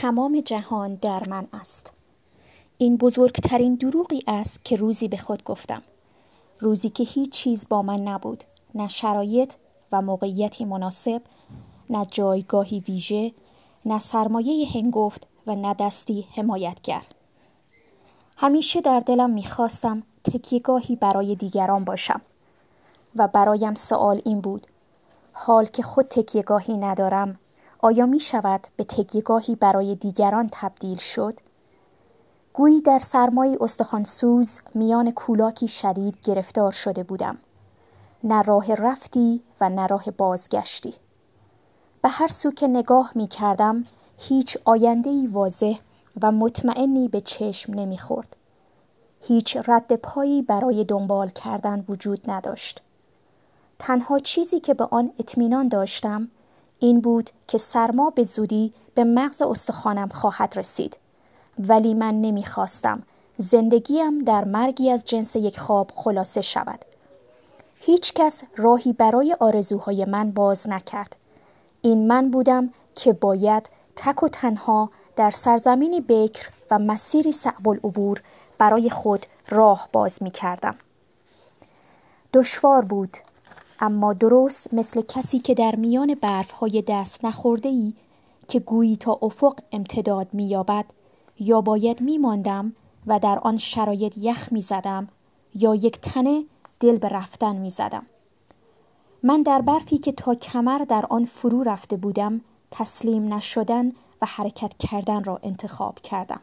تمام جهان در من است. این بزرگترین دروغی است که روزی به خود گفتم. روزی که هیچ چیز با من نبود نه شرایط و موقعیتی مناسب نه جایگاهی ویژه نه سرمایه هنگفت و نه دستی حمایتگر. همیشه در دلم می‌خواستم تکیهگاهی برای دیگران باشم و برایم سوال این بود حال که خود تکیهگاهی ندارم آیا می شود به تکیهگاهی برای دیگران تبدیل شد؟ گویی در سرمای استخوانسوز میان کولاکی شدید گرفتار شده بودم نه راه رفتی و نه راه بازگشتی به هر سو که نگاه می کردم هیچ آیندهی واضح و مطمئنی به چشم نمی‌خورد. هیچ رد پایی برای دنبال کردن وجود نداشت. تنها چیزی که به آن اطمینان داشتم این بود که سرما به زودی به مغز استخوانم خواهد رسید. ولی من نمی‌خواستم. زندگیم در مرگی از جنس یک خواب خلاصه شود. هیچ کس راهی برای آرزوهای من باز نکرد. این من بودم که باید تک و تنها در سرزمینی بکر و مسیری صعب العبور برای خود راه باز می کردم. دشوار بود. اما درست مثل کسی که در میان های دست نخورده ای که گویی تا افق امتداد مییابد یا باید میماندم و در آن شرایط یخ می‌زدم یا یک تنه دل به رفتن می‌زدم. من در برفی که تا کمر در آن فرو رفته بودم تسلیم نشدن و حرکت کردن را انتخاب کردم.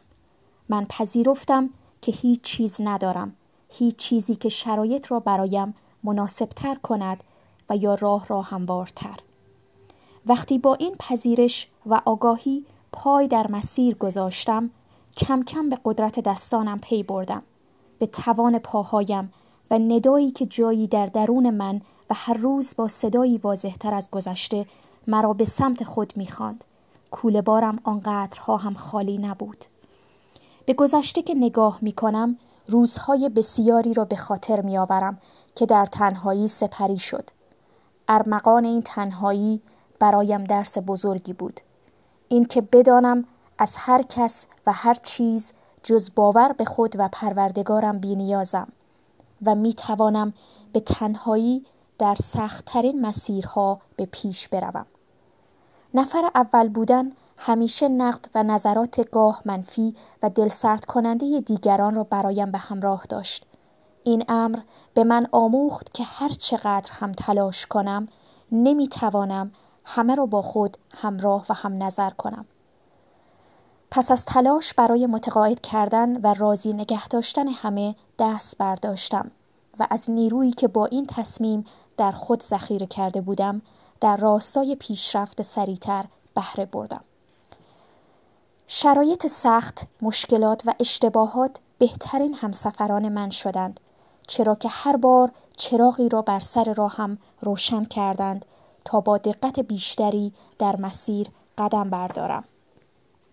من پذیرفتم که هیچ چیز ندارم هیچ چیزی که شرایط را برایم مناسبتر کند و یا راه را هموارتر. وقتی با این پذیرش و آگاهی پای در مسیر گذاشتم کم کم به قدرت دستانم پی بردم. به توان پاهایم و ندایی که جایی در درون من و هر روز با صدایی واضحتر از گذشته مرا به سمت خود می‌خواند. کوله بارم آنقدرها هم خالی نبود. به گذشته که نگاه می کنم روزهای بسیاری را به خاطر می آورم که در تنهایی سپری شد. ارمغان این تنهایی برایم درس بزرگی بود. اینکه بدانم از هر کس و هر چیز جز باور به خود و پروردگارم بینیازم و می توانم به تنهایی در سختترین مسیرها به پیش بروم. نفر اول بودن همیشه نقد و نظرات گاه منفی و دلسرد کننده دیگران را برایم به همراه داشت. این امر به من آموخت که هر چقدر هم تلاش کنم نمی‌توانم همه را با خود همراه و هم نظر کنم. پس از تلاش برای متقاعد کردن و راضی نگه داشتن همه دست برداشتم و از نیرویی که با این تصمیم در خود ذخیره کرده بودم در راستای پیشرفت سریعتر بهره بردم. شرایط سخت، مشکلات و اشتباهات بهترین همسفران من شدند چرا که هر بار چراغی را بر سر راهم روشن کردند تا با دقت بیشتری در مسیر قدم بردارم.